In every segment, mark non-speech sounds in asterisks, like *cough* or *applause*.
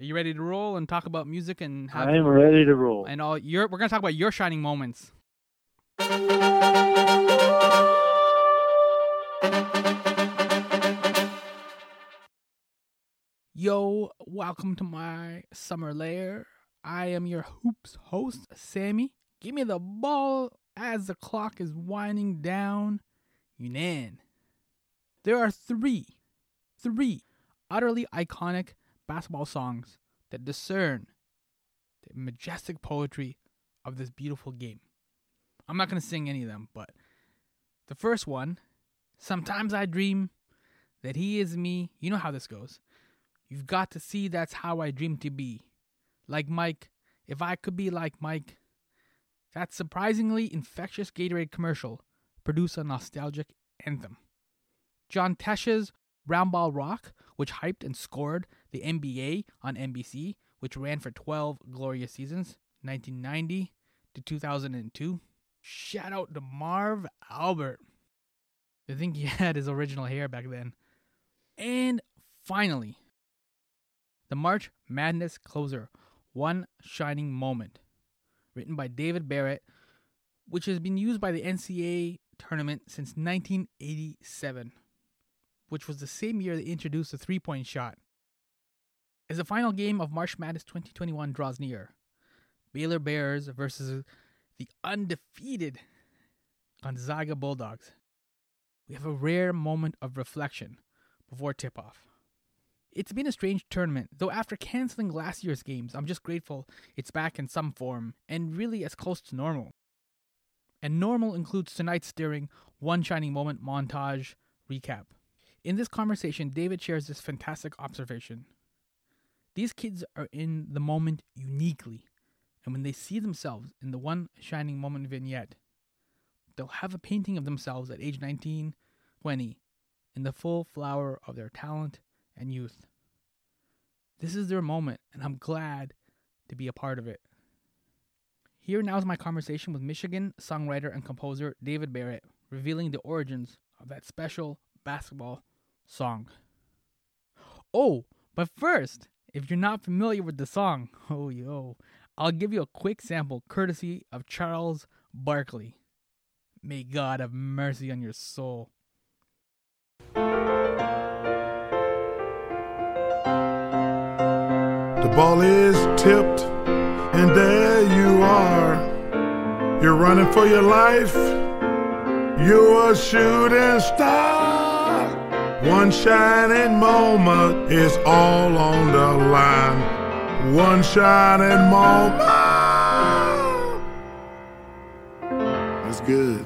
Are you ready to roll and talk about music and how? I am ready to roll. and all your we're gonna talk about your shining moments. Yo, welcome to my summer lair. I am your hoops host, Sammy. Give me the ball as the clock is winding down. Younan. There are three, three utterly iconic basketball songs that discern the majestic poetry of this beautiful game. I'm not going to sing any of them, but the first one, Sometimes I Dream That He Is Me. You know how this goes. You've got to see that's how I dream to be. Like Mike, if I could be like Mike. That surprisingly infectious Gatorade commercial produced a nostalgic anthem. John Tesh's Round Ball Rock, which hyped and scored the NBA on NBC, which ran for 12 glorious seasons, 1990 to 2002. Shout out to Marv Albert. I think he *laughs* had his original hair back then. And finally, the March Madness closer, One Shining Moment, written by David Barrett, which has been used by the NCAA tournament since 1987, which was the same year they introduced the three point shot. As the final game of March Madness 2021 draws near, Baylor Bears versus the undefeated Gonzaga Bulldogs, we have a rare moment of reflection before tip off. It's been a strange tournament, though after canceling last year's games, I'm just grateful it's back in some form and really as close to normal. And normal includes tonight's stirring One Shining Moment montage recap. In this conversation, David shares this fantastic observation. These kids are in the moment uniquely, and when they see themselves in the One Shining Moment vignette, they'll have a painting of themselves at age 19, 20, in the full flower of their talent and youth. This is their moment, and I'm glad to be a part of it. Here now is my conversation with Michigan songwriter and composer David Barrett, revealing the origins of that special basketball song. Oh, but first, if you're not familiar with the song, *laughs* oh yo, I'll give you a quick sample courtesy of Charles Barkley. May God have mercy on your soul. The ball is tipped, and there you are. You're running for your life. You're a shooting star. One shining moment is all on the line. One shining moment. That's good.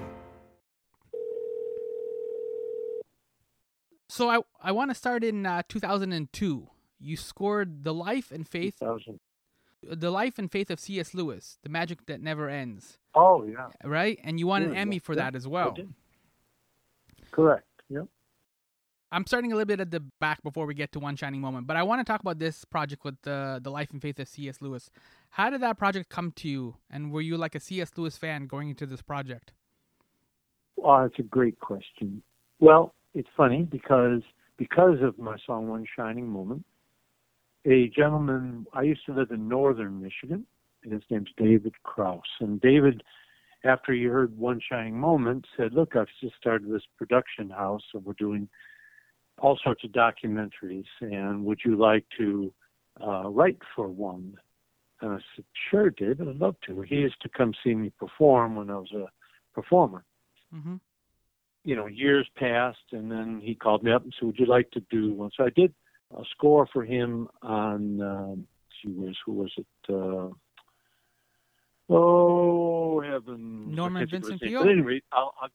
So I I want to start in uh, 2002. You scored the life and faith, 2000. the life and faith of C.S. Lewis, the magic that never ends, Oh, yeah. right? And you won an Emmy yeah, for yeah, that as well. Correct. I'm starting a little bit at the back before we get to one shining moment, but I want to talk about this project with the the life and faith of C.S. Lewis. How did that project come to you, and were you like a C.S. Lewis fan going into this project? Oh, that's a great question. Well, it's funny because because of my song One Shining Moment, a gentleman I used to live in northern Michigan, and his name's David Kraus. And David, after he heard One Shining Moment, said, Look, I've just started this production house and we're doing all sorts of documentaries and would you like to uh, write for one? And I said, Sure, David, I'd love to. He used to come see me perform when I was a performer Mm-hmm. you know, years passed, and then he called me up and said, "Would you like to do one?" So I did a score for him on. Um, she was who was it? Uh, oh heaven! Norman I can't think of Vincent. Peale? Anyway, I'll, I'll,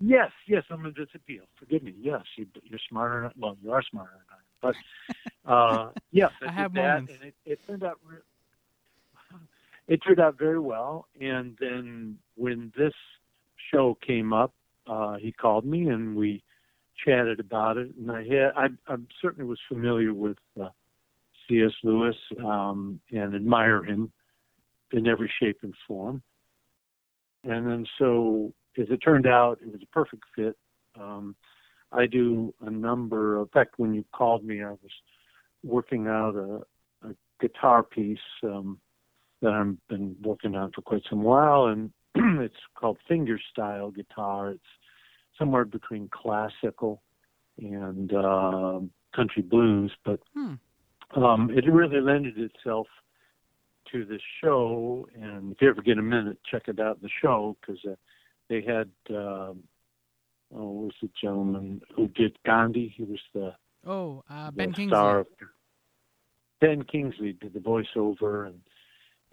yes, yes, Norman Vincent Peale. Forgive me. Yes, you, you're smarter. Well, you are smarter than I am. But *laughs* uh, yes, I, I have that, moments. and it, it turned out. Re- *laughs* it turned out very well, and then when this show came up, uh, he called me and we chatted about it. And I had, I, I certainly was familiar with uh, C.S. Lewis um, and admire him in every shape and form. And then so, as it turned out, it was a perfect fit. Um, I do a number. Of, in fact, when you called me, I was working out a a guitar piece um, that I've been working on for quite some while, and *clears throat* it's called fingerstyle guitar. It's somewhere between classical and uh, country blues, but Hmm. um, it really lended itself to the show. And if you ever get a minute, check it out. In the show because uh, they had um, oh, was the gentleman who did Gandhi? He was the, Oh, uh, the Ben Kingsley. star. Of, ben Kingsley did the voiceover, and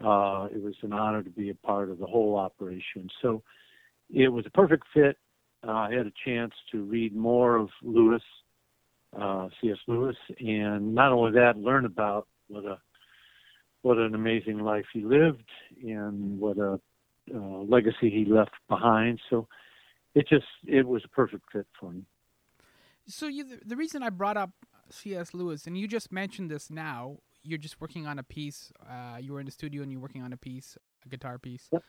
uh, it was an honor to be a part of the whole operation. So it was a perfect fit. Uh, I had a chance to read more of Lewis, uh, C.S. Lewis, and not only that, learn about what a what an amazing life he lived and what a uh, legacy he left behind. So it just it was a perfect fit for me. So you, the, reason I brought up C.S. Lewis, and you just mentioned this now, you're just working on a piece. Uh, you were in the studio and you're working on a piece, a guitar piece. Yep.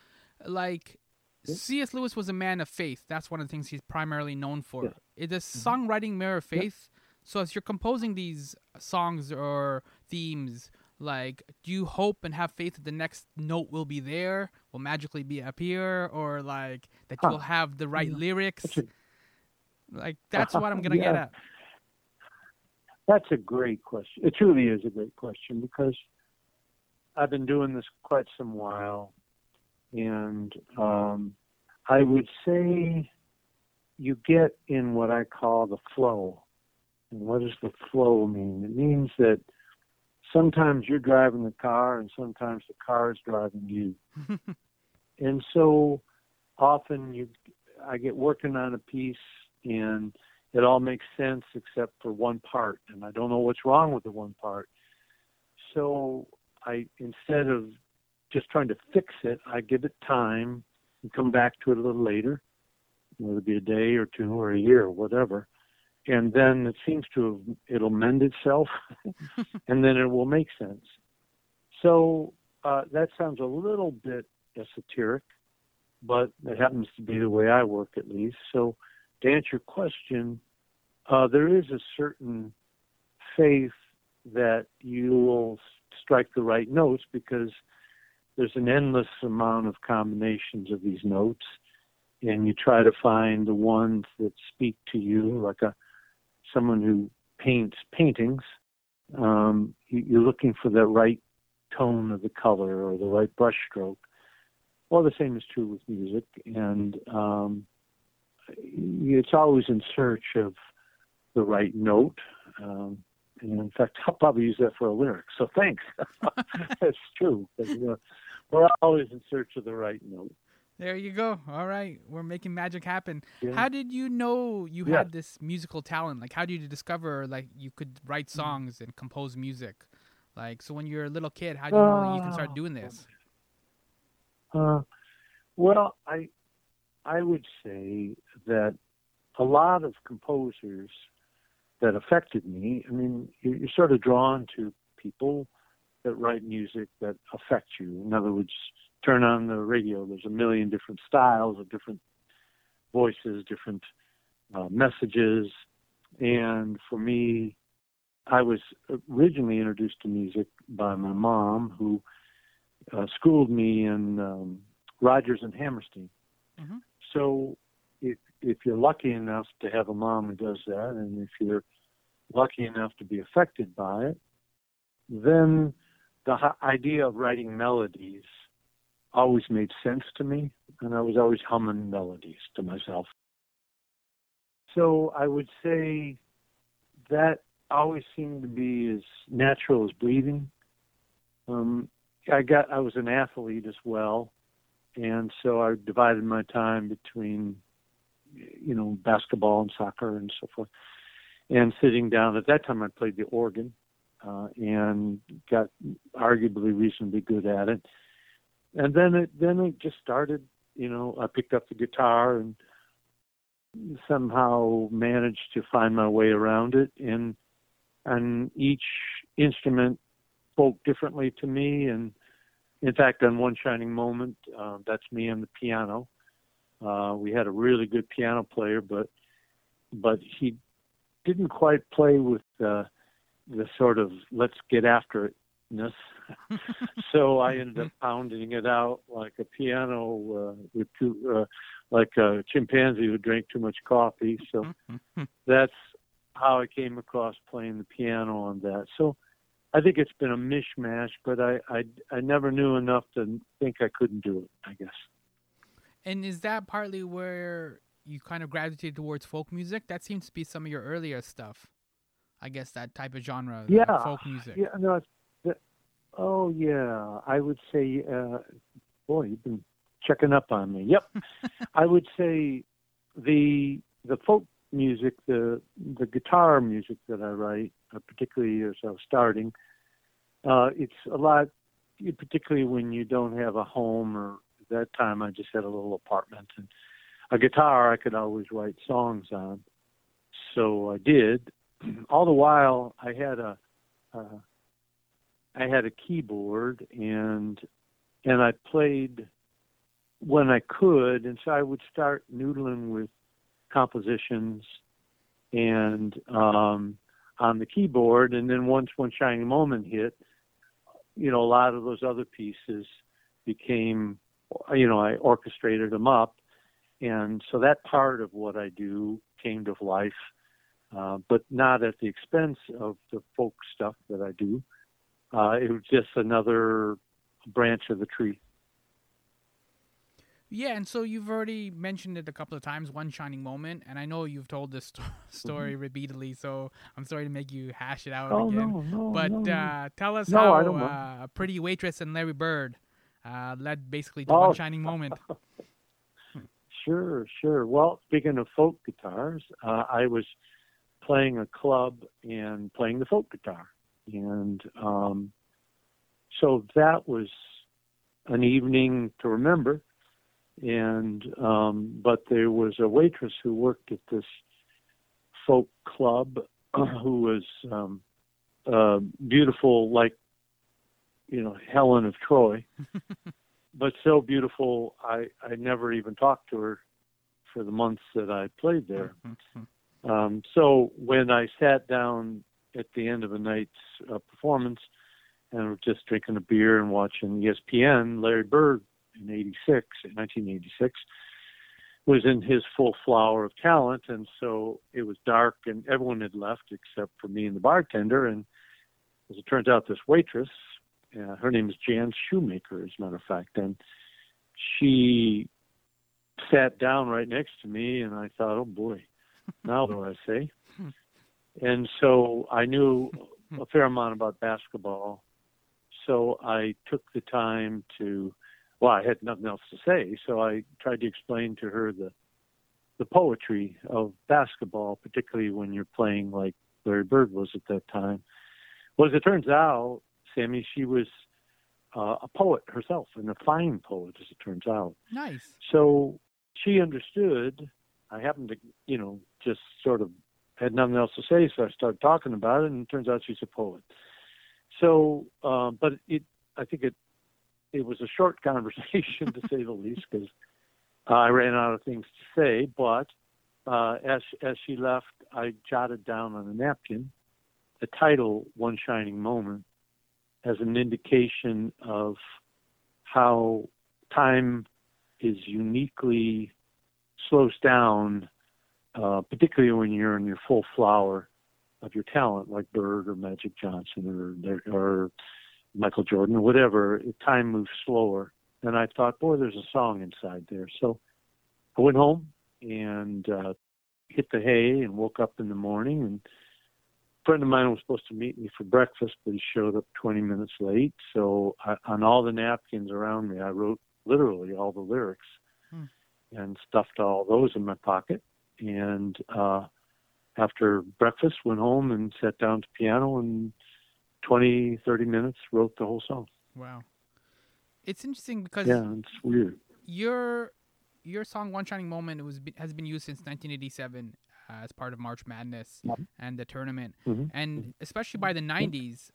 Like Yep. C.S. Lewis was a man of faith. That's one of the things he's primarily known for. Yeah. It is songwriting mirror faith. So as you're composing these songs or themes, like, do you hope and have faith that the next note will be there, will magically be up here, or like that you'll have the right Yeah. lyrics? Like that's what I'm gonna get at. That's a great question. It truly is a great question because I've been doing this quite some while, and um, I would say you get in what I call the flow. And what does the flow mean? It means that sometimes you're driving the car, and sometimes the car is driving you. *laughs* and so often you I get working on a piece and it all makes sense except for one part and I don't know what's wrong with the one part. So I instead of just trying to fix it, I give it time and come back to it a little later, whether it be a day or two or a year or whatever. And then it seems to have, it'll mend itself *laughs* and then it will make sense. So uh, that sounds a little bit esoteric, but it happens to be the way I work at least. So to answer your question, uh, there is a certain faith that you will strike the right notes because there's an endless amount of combinations of these notes, and you try to find the ones that speak to you, like a someone who paints paintings. Um, you- you're looking for the right tone of the color or the right brush stroke. Well, the same is true with music, and um, it's always in search of the right note. Um, and in fact, *laughs* I'll probably use that for a lyric. So thanks. *laughs* That's true. we're always in search of the right note. There you go. All right, we're making magic happen. Yeah. How did you know you Yeah. had this musical talent? Like, how did you discover like you could Mm. write songs and compose music? Like, so when you're a little kid, how do you know you can start Oh. doing this? Uh, well, I I would say that a lot of composers that affected me. I mean, you're, you're sort of drawn to people that write music that affect you. In other words, turn on the radio. There's a million different styles of different voices, different uh, messages, and for me, I was originally introduced to music by my mom, who uh, schooled me in um, Rodgers and Hammerstein. Mhm. So if if you're lucky enough to have a mom who does that, and if you're lucky enough to be affected by it, then the idea of writing melodies always made sense to me, and I was always humming melodies to myself. So I would say that always seemed to be as natural as breathing. Um, I got I was an athlete as well, and so I divided my time between you know basketball and soccer and so forth, and sitting down. At that time, I played the organ uh, and got arguably reasonably good at it. And then it then it just started. You know, I picked up the guitar and somehow managed to find my way around it and and each instrument spoke differently to me and in fact on one shining moment uh, that's me and the piano uh, we had a really good piano player but but he didn't quite play with uh, the sort of let's get after it directness. *laughs* so I ended up pounding it out like a piano uh, with two, uh, like a chimpanzee who drank too much coffee. So *laughs* that's how I came across playing the piano on that. So I think it's been a mishmash, but I I, I never knew enough to think I couldn't do it. I guess. And is that partly where you kind of gravitated towards folk music? That seems to be some of your earlier stuff. I guess that type of genre, Yeah, folk music. Yeah, no. It's, oh yeah, I would say. Uh, boy, you've been checking up on me. Yep, *laughs* I would say the the folk music, the the guitar music that I write, uh, particularly as I was starting, uh, it's a lot. Particularly when you don't have a home, or at that time I just had a little apartment and a guitar I could always write songs on. So I did. *clears throat* All the while I had a. Uh, I had a keyboard and and I played when I could, and so I would start noodling with compositions and um, on the keyboard, and then once One Shining Moment hit, you know, a lot of those other pieces became, you know, I orchestrated them up, and so that part of what I do came to life, uh, but not at the expense of the folk stuff that I do. Uh, it was just another branch of the tree. Yeah, and so you've already mentioned it a couple of times, one shining moment, and I know you've told this sto- *laughs* story repeatedly, so I'm sorry to make you hash it out Mm-hmm. Oh again. no, no, but no, uh, tell us No, how uh, a pretty waitress and Larry Bird uh, led basically to Oh. one shining moment. *laughs* Sure, sure. Well, speaking of folk guitars, uh, I was playing a club and playing the folk guitar, and um, so that was an evening to remember. And um, but there was a waitress who worked at this folk club *clears throat* who was um, uh, beautiful, like you know Helen of Troy *laughs* but so beautiful I I never even talked to her for the months that I played there. Um, so when I sat down at the end of a night's uh, performance and was just drinking a beer and watching ESPN, Larry Bird in '86, in 1986, was in his full flower of talent, and so it was dark and everyone had left except for me and the bartender. And as it turns out, this waitress uh, her name is Jan Shoemaker, as a matter of fact, and she sat down right next to me, and I thought, oh boy, now what do I say? And so I knew a fair amount about basketball, so I took the time to. Well, I had nothing else to say, so I tried to explain to her the the poetry of basketball, particularly when you're playing like Larry Bird was at that time. Well, as it turns out, Sammy, she was uh, a poet herself, and a fine poet, as it turns out. nice. So she understood. I happened to, you know, just sort of had nothing else to say, so I started talking about it, and it turns out she's a poet. So, uh, but it, I think it, it was a short *laughs* conversation to say the least, because I ran out of things to say. But uh, as as she left, I jotted down on a napkin the title "One Shining Moment" as an indication of how time is uniquely slows down, uh, particularly when you're in your full flower of your talent, like Bird or Magic Johnson or or Michael Jordan or whatever. Time moves slower, and I thought, boy, there's a song inside there. So I went home and uh, hit the hay and woke up in the morning and. A friend of mine was supposed to meet me for breakfast, but he showed up 20 minutes late. So I, on all the napkins around me, I wrote literally all the lyrics Hmm. and stuffed all those in my pocket. And uh, after breakfast, went home and sat down to piano and 20, 30 minutes wrote the whole song. Wow. It's interesting because Yeah, it's weird. your your song "One Shining Moment" was has been used since 1987 uh, as part of March Madness and the tournament, Mhm. and especially by the 90s,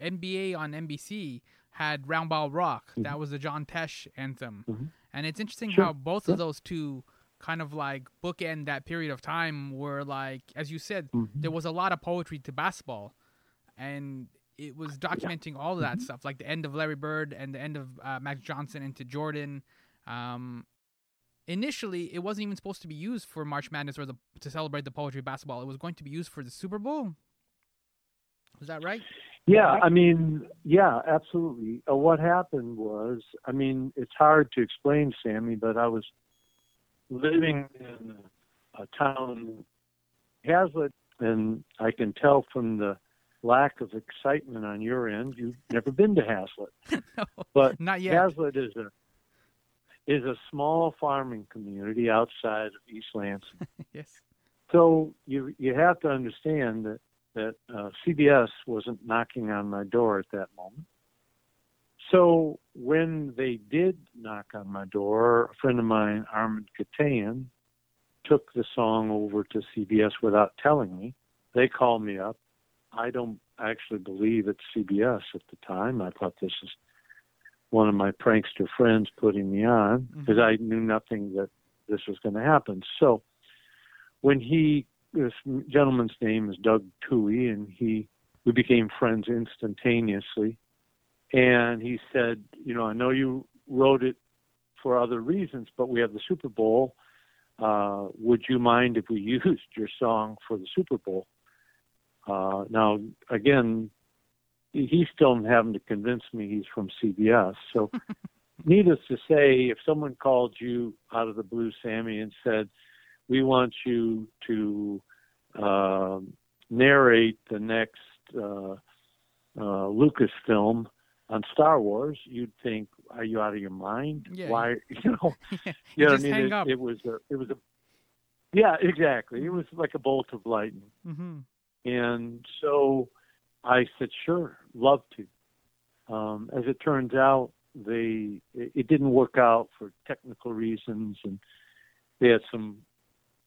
NBA on NBC had "Round Ball Rock." That was the John Tesh anthem, Mhm. and it's interesting Sure. how both Yeah. of those two kind of like bookend that period of time where like as you said Mhm. there was a lot of poetry to basketball and it was documenting all of that stuff, like the end of Larry Bird and the end of uh, Magic Johnson into Jordan. Um, initially, it wasn't even supposed to be used for March Madness or the to celebrate the poetry of basketball. It was going to be used for the Super Bowl. Was that right? Yeah, I mean, yeah, absolutely. Uh, what happened was, I mean, it's hard to explain, Sammy, but I was living in a town, Haslett, and I can tell from the lack of excitement on your end, you've never been to Haslett. *laughs* no, But not yet. Haslett is a is a small farming community outside of East Lansing. *laughs* yes. So you you have to understand that that uh, CBS wasn't knocking on my door at that moment. So when they did knock on my door, a friend of mine, Armand Katayan, took the song over to CBS without telling me. They called me up. I don't actually believe it's CBS at the time. I thought this is one of my prankster friends putting me on mm-hmm. because I knew nothing that this was going to happen. So when he, this gentleman's name is Doug Towey, and he, we became friends instantaneously. And he said, you know, I know you wrote it for other reasons, but we have the Super Bowl. Uh, would you mind if we *laughs* used your song for the Super Bowl? Uh, now, again, he's still having to convince me he's from CBS. So, *laughs* needless to say, if someone called you out of the blue, Sammy, and said, "We want you to uh, narrate the next uh, uh, Lucasfilm on Star Wars," you'd think, "Are you out of your mind? Yeah. Why, *laughs* you know?" *laughs* you You know what I mean? hang It, up. it was a, it was a, yeah, exactly. It was like a bolt of lightning. hmm And so I said, sure, love to. Um, as it turns out, they it, it didn't work out for technical reasons, and they had some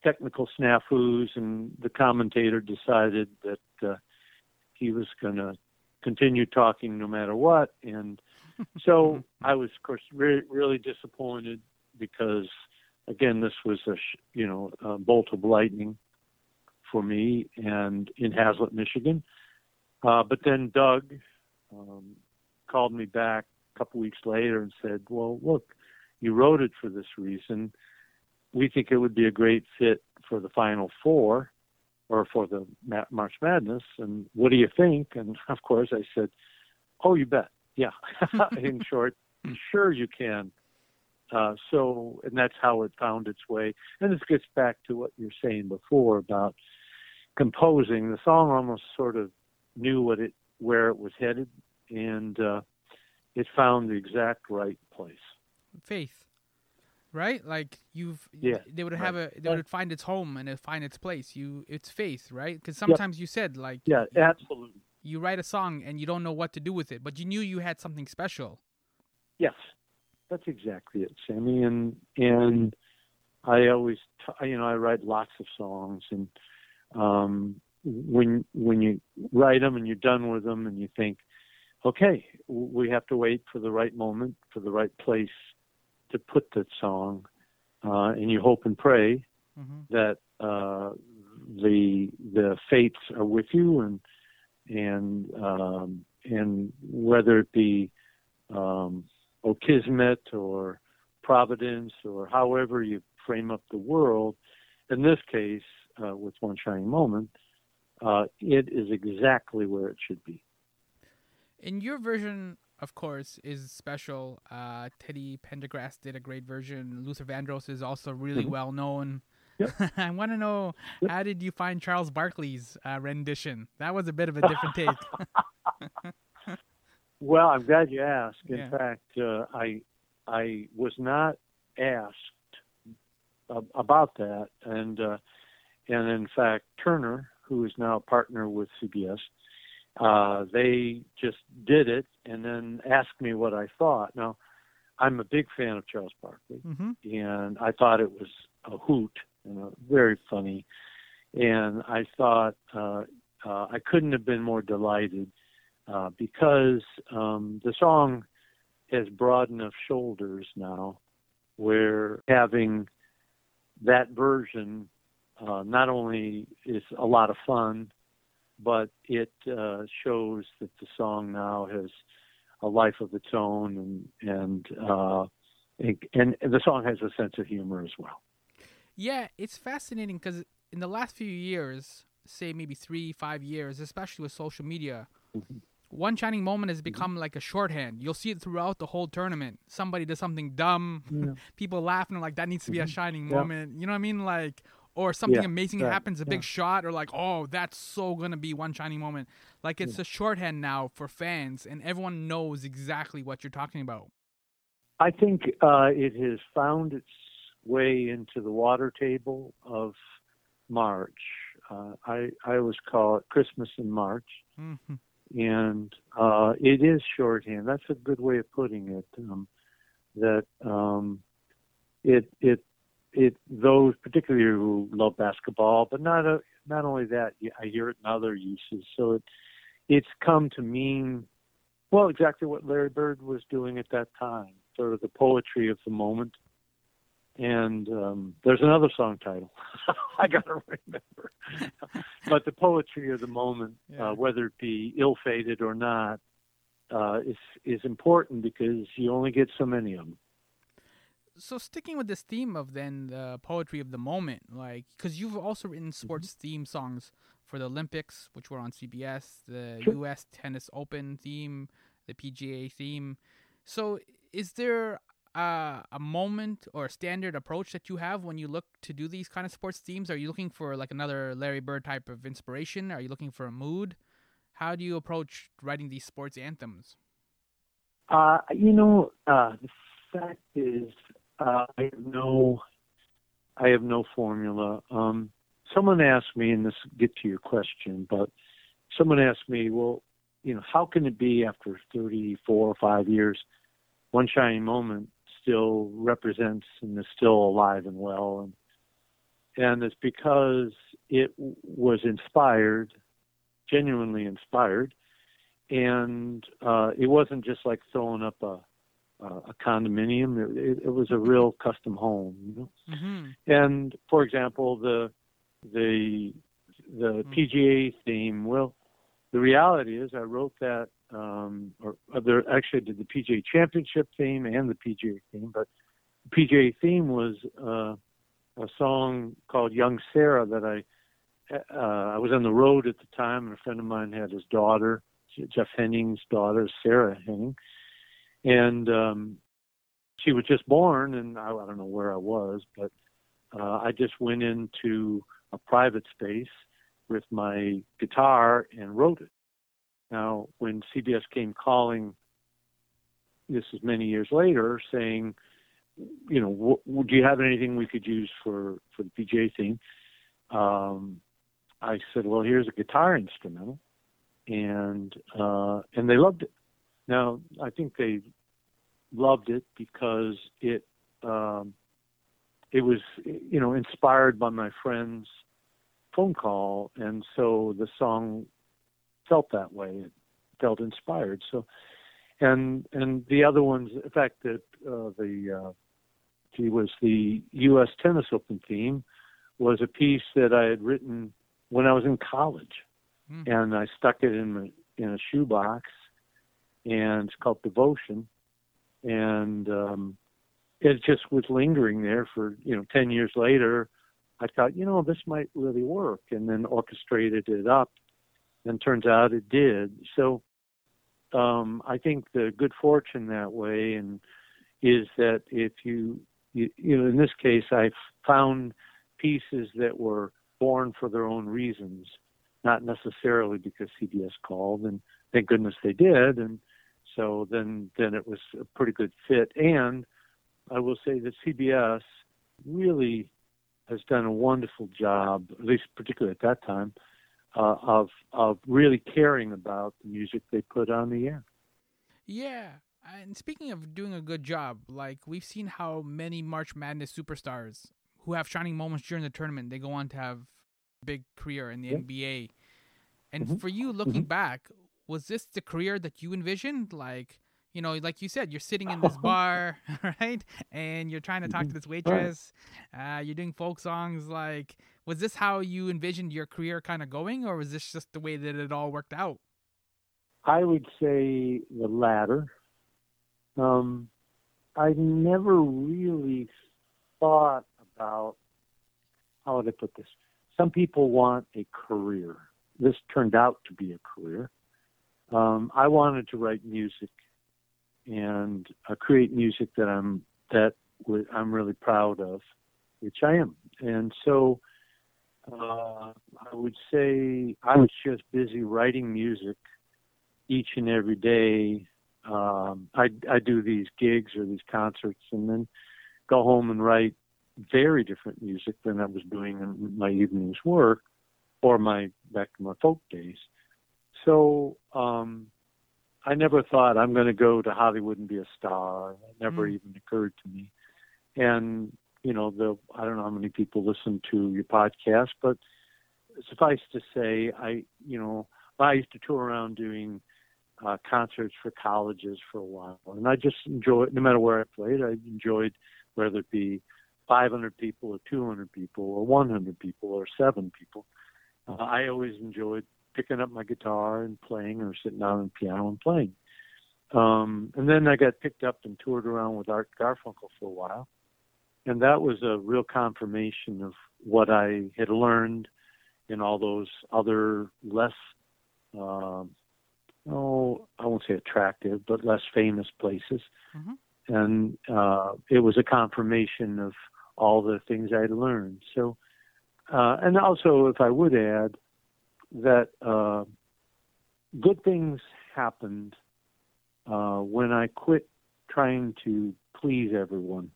technical snafus, and the commentator decided that uh, he was going to continue talking no matter what. And *laughs* so I was, of course, re- really disappointed because, again, this was a sh- you know a bolt of lightning for me and in Haslett, Michigan. Uh, but then Doug um, called me back a couple weeks later and said, "Well, look, you wrote it for this reason. We think it would be a great fit for the Final Four or for the March Madness. And what do you think?" And of course, I said, "Oh, you bet. Yeah." *laughs* in short, sure you can. Uh, so, and that's how it found its way. And this gets back to what you were saying before about composing. The song almost sort of knew what it where it was headed, and uh, it found the exact right place. Faith, right? Like you've, Yeah, they would have a, they would find its home and it find its place. You, it's faith, right? Because sometimes you said like, Yeah, you, absolutely. you write a song and you don't know what to do with it, but you knew you had something special. Yes, that's exactly it, Sammy. And and I always, t- you know, I write lots of songs, and um, when when you write them and you're done with them, and you think, okay, we have to wait for the right moment, for the right place to put that song, uh, and you hope and pray hmm that uh, the the fates are with you, and and um, and whether it be um, or or providence or however you frame up the world, in this case, uh, with one shining moment, uh, it is exactly where it should be. In your version, of course, is special. Uh, Teddy Pendergrass did a great version. Luther Vandross is also really Mhm. well known. Yep. *laughs* I want to know Yep. how did you find Charles Barkley's uh, rendition? That was a bit of a different *laughs* take. *laughs* Well, I'm glad you asked. In Yeah. fact, uh, I I was not asked ab- about that, and uh, and in fact, Turner, who is now a partner with CBS, uh, they just did it and then asked me what I thought. Now, I'm a big fan of Charles Barkley, hmm and I thought it was a hoot and very funny. And I thought uh, uh, I couldn't have been more delighted uh, because um, the song has broad enough shoulders now, where having that version uh, not only is a lot of fun, but it uh, shows that the song now has a life of its own, and and uh, and, and the song has a sense of humor as well. Yeah, it's fascinating because in the last few years, say maybe three, five years, especially with social media, mm-hmm. one shining moment has become mm-hmm. like a shorthand. You'll see it throughout the whole tournament. Somebody does something dumb, yeah. *laughs* people laughing like that needs to be mm-hmm. a shining yeah. moment. You know what I mean? Like, or something yeah, amazing right, happens, a big shot, or like, oh, that's so gonna be one shining moment. Like it's a shorthand now for fans, and everyone knows exactly what you're talking about. I think uh, it has found its way into the water table of March. Uh, I I always call it Christmas in March, mm-hmm. and uh, it is shorthand. That's a good way of putting it. Um, that um, it it it those particularly who love basketball, but not a, not only that, I hear it in other uses. So it it's come to mean well exactly what Larry Bird was doing at that time, sort of the poetry of the moment and um, there's another song title *laughs* I gotta remember. *laughs* but the poetry of the moment, uh, yeah. uh, whether it be ill-fated or not, uh, is is important because you only get so many of them. So sticking with this theme of then the poetry of the moment, like because you've also written mm-hmm. sports mm-hmm. theme songs for the Olympics, which were on CBS, the sure. U.S. Tennis Open theme, the PGA theme. So is there uh, a moment or a standard approach that you have when you look to do these kind of sports themes? Are you looking for like another Larry Bird type of inspiration? Are you looking for a mood? How do you approach writing these sports anthems? Uh, you know, uh, the fact is, uh, I have no, I have no formula. Um, someone asked me, and this get to your question, but someone asked me, well, you know, how can it be after 34 or five years, one shining moment still represents and is still alive and well and and it's because it was inspired genuinely inspired and uh, it wasn't just like throwing up a a condominium it, it, was a real custom home you know? mm-hmm. and for example the the the mm-hmm. PGA theme well the reality is I wrote that um, or there actually did the PGA Championship theme and the PGA theme, but the PGA theme was uh, a song called "Young Sarah" that I uh, I was on the road at the time, and a friend of mine had his daughter, Jeff Henning's daughter, Sarah Henning, and um, she was just born, and I, I don't know where I was, but uh, I just went into a private space with my guitar and wrote it. Now, when CBS came calling, this is many years later, saying, you know, w- do you have anything we could use for for the PGA theme? Um, I said, well, here's a guitar instrumental, and uh, and they loved it. Now, I think they loved it because it um, it was you know inspired by my friend's phone call, and so the song felt that way. It felt inspired. So, and and the other ones, in fact, that uh, the uh, he was the U.S. Tennis Open theme was a piece that I had written when I was in college, mm. and I stuck it in a, in a shoebox, and it's called Devotion, and um, it just was lingering there for you know ten years later. I thought, you know, this might really work, and then orchestrated it up and turns out it did. So um, I think the good fortune that way and is that if you, you you know in this case I found pieces that were born for their own reasons, not necessarily because CBS called, and thank goodness they did, and so then then it was a pretty good fit. And I will say that CBS really has done a wonderful job, at least particularly at that time, uh, of of really caring about the music they put on the air. Yeah, and speaking of doing a good job, like we've seen how many March Madness superstars who have shining moments during the tournament, they go on to have a big career in the yeah. NBA. And mm-hmm. for you, looking mm-hmm. back, was this the career that you envisioned? Like, you know, like you said, you're sitting in this *laughs* bar, *laughs* right? And you're trying to talk to this waitress. Uh, you're doing folk songs. Like, was this how you envisioned your career kind of going, or was this just the way that it all worked out? I would say the latter. Um, I never really thought about how would I put this. Some people want a career. This turned out to be a career. Um, I wanted to write music and uh, create music that I'm that w- I'm really proud of, which I am. And so uh, I would say I was just busy writing music each and every day. Um, I I do these gigs or these concerts, and then go home and write very different music than I was doing in my evening's work or my back to my folk days. So um, I never thought I'm going to go to Hollywood and be a star. It never mm. even occurred to me. And you know, the I don't know how many people listen to your podcast, but suffice to say, I you know I used to tour around doing uh, concerts for colleges for a while, and I just enjoyed. No matter where I played, I enjoyed whether it be 500 people or 200 people or 100 people or seven people. Uh, I always enjoyed picking up my guitar and playing or sitting down on the piano and playing. Um, and then I got picked up and toured around with Art Garfunkel for a while. And that was a real confirmation of what I had learned in all those other less, um, oh, I won't say attractive, but less famous places. Mm-hmm. And uh, it was a confirmation of all the things I'd learned. So, uh, and also, if I would add, that uh, good things happened uh, when I quit trying to please everyone.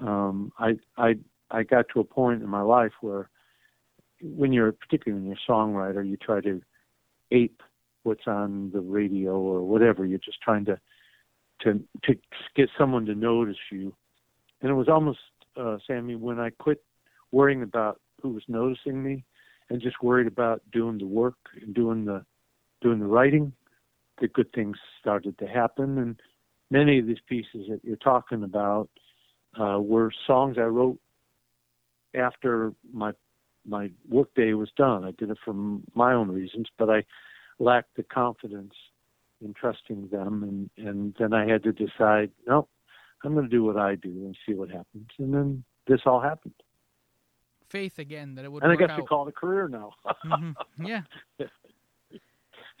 Um, I I I got to a point in my life where, when you're particularly when you're a songwriter, you try to ape what's on the radio or whatever. You're just trying to to to get someone to notice you, and it was almost uh, Sammy when I quit worrying about who was noticing me and just worried about doing the work and doing the doing the writing, the good things started to happen. And many of these pieces that you're talking about uh, were songs I wrote after my my workday was done. I did it for my own reasons, but I lacked the confidence in trusting them, and and then I had to decide, no, I'm going to do what I do and see what happens. And then this all happened faith again that it would. And I guess out. we call it a career now. mm-hmm. Yeah. *laughs*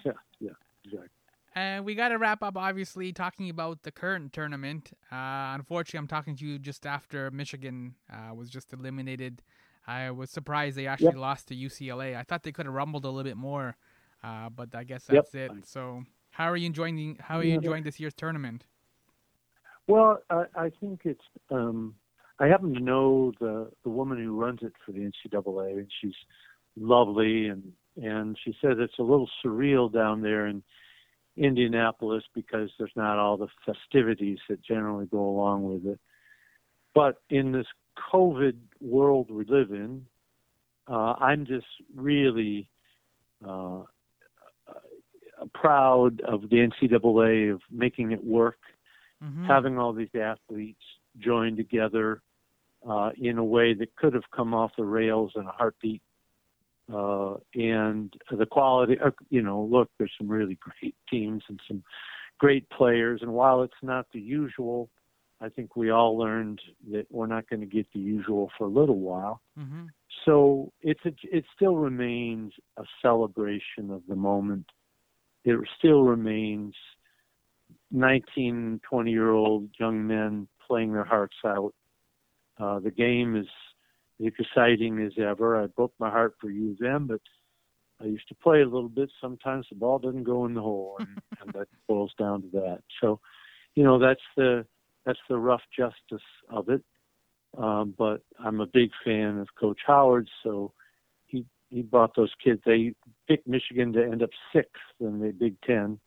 yeah, yeah, exactly. And we got to wrap up, obviously, talking about the current tournament. Uh, unfortunately, I'm talking to you just after Michigan uh, was just eliminated. I was surprised they actually yep. lost to UCLA. I thought they could have rumbled a little bit more, uh, but I guess that's yep. it. So, how are you enjoying the, How are you enjoying this year's tournament? Well, I, I think it's um, I happen to know the the woman who runs it for the NCAA, and she's lovely, and and she says it's a little surreal down there in Indianapolis because there's not all the festivities that generally go along with it. But in this COVID world we live in, uh, I'm just really uh, proud of the NCAA of making it work, mm-hmm. having all these athletes join together uh, in a way that could have come off the rails in a heartbeat. Uh, and the quality, uh, you know, look, there's some really great *laughs* teams and some great players. And while it's not the usual, I think we all learned that we're not going to get the usual for a little while. Mm-hmm. So it's a, it still remains a celebration of the moment. It still remains 19, 20 year old young men playing their hearts out uh, the game is exciting as ever. I broke my heart for U of M, but I used to play a little bit. Sometimes the ball doesn't go in the hole, and, *laughs* and that boils down to that. So, you know, that's the that's the rough justice of it. Um, but I'm a big fan of Coach Howard, so he he brought those kids. They picked Michigan to end up sixth in the Big Ten,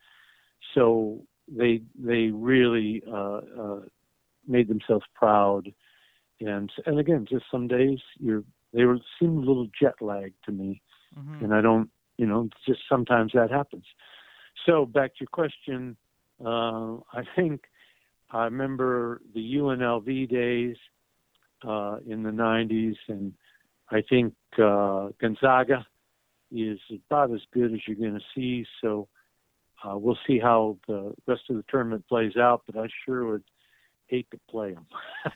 so they they really uh, uh, made themselves proud and and again, just some days you're they were seem a little jet lagged to me, mm-hmm. and I don't, you know, just sometimes that happens. So back to your question, Uh, I think I remember the UNLV days uh, in the 90s, and I think uh, Gonzaga is about as good as you're going to see. So uh, we'll see how the rest of the tournament plays out, but I sure would hate to play them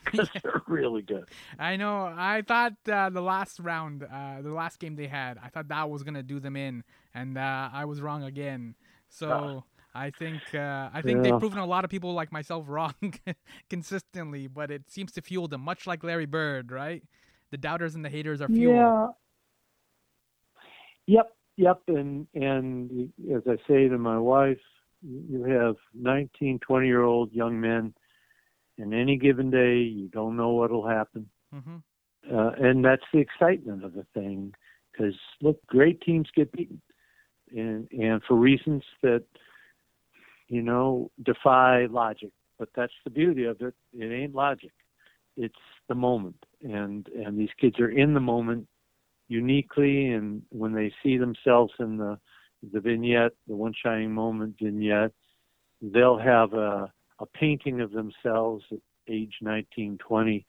because *laughs* they're really good. I know. I thought uh, the last round, uh, the last game they had, I thought that was gonna do them in, and uh, I was wrong again. So I think uh, I think Yeah. they've proven a lot of people like myself *laughs* wrong consistently, but it seems to fuel them, much like Larry Bird, right? The doubters and the haters are fuel. Yeah. Yep, yep. And and as I say to my wife, you have 19, 20 year old young men, and any given day, you don't know what'll happen. hmm uh, and that's the excitement of the thing. Because look, great teams get beaten, and and for reasons that you know defy logic. But that's the beauty of it. It ain't logic. It's the moment, and and these kids are in the moment uniquely, and when they see themselves in the the vignette, the one shining moment vignette, they'll have a a painting of themselves at age 19, 20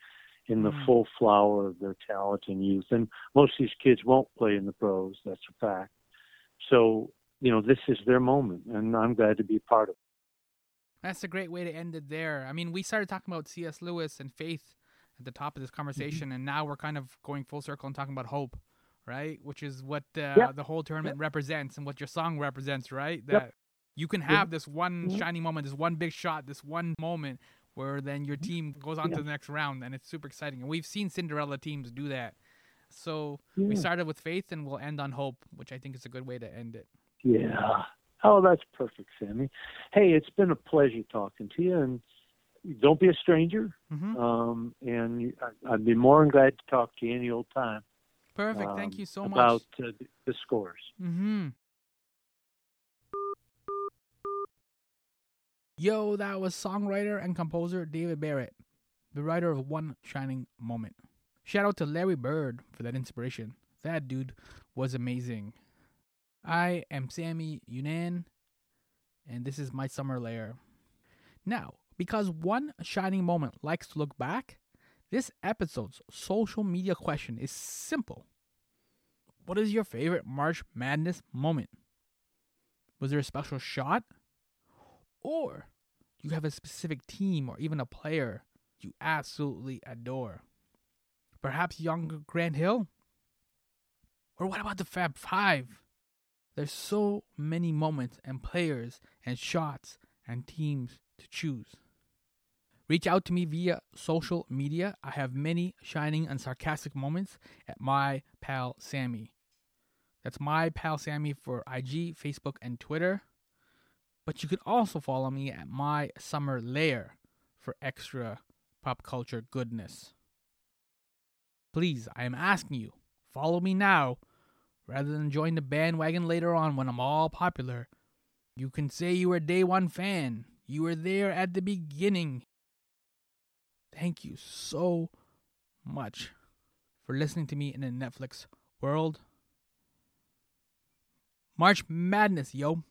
in the Mm. full flower of their talent and youth. And most of these kids won't play in the pros. That's a fact. So, you know, this is their moment, and I'm glad to be part of it. That's a great way to end it there. I mean, we started talking about C.S. Lewis and faith at the top of this conversation, and now we're kind of going full circle and talking about hope, right? Which is what uh, Yep. the whole tournament represents and what your song represents, right? Yep. You can have this one Mhm. shining moment, this one big shot, this one moment where then your team goes on Yeah. to the next round, and it's super exciting. And we've seen Cinderella teams do that. So we started with faith, and we'll end on hope, which I think is a good way to end it. Yeah. Oh, that's perfect, Sammy. Hey, it's been a pleasure talking to you, and don't be a stranger. hmm Um, and I'd be more than glad to talk to you any old time. Perfect. Thank um, you so about much. uh, the scores. Mm-hmm. Yo, that was songwriter and composer David Barrett, the writer of One Shining Moment. Shout out to Larry Bird for that inspiration. That dude was amazing. I am Sammy Younan, and this is my summer lair. Now, because One Shining Moment likes to look back, this episode's social media question is simple. What is your favorite March Madness moment? Was there a special shot? Or you have a specific team or even a player you absolutely adore? Perhaps young Grant Hill? Or what about the Fab Five? There's so many moments and players and shots and teams to choose. Reach out to me via social media. I have many shining and sarcastic moments at my pal Sammy. That's my pal Sammy for IG, Facebook, and Twitter. But you can also follow me at my summer lair for extra pop culture goodness. Please, I am asking you, follow me now rather than join the bandwagon later on when I'm all popular. You can say you were a day one fan. You were there at the beginning. Thank you so much for listening to me in the Netflix world. March Madness, yo.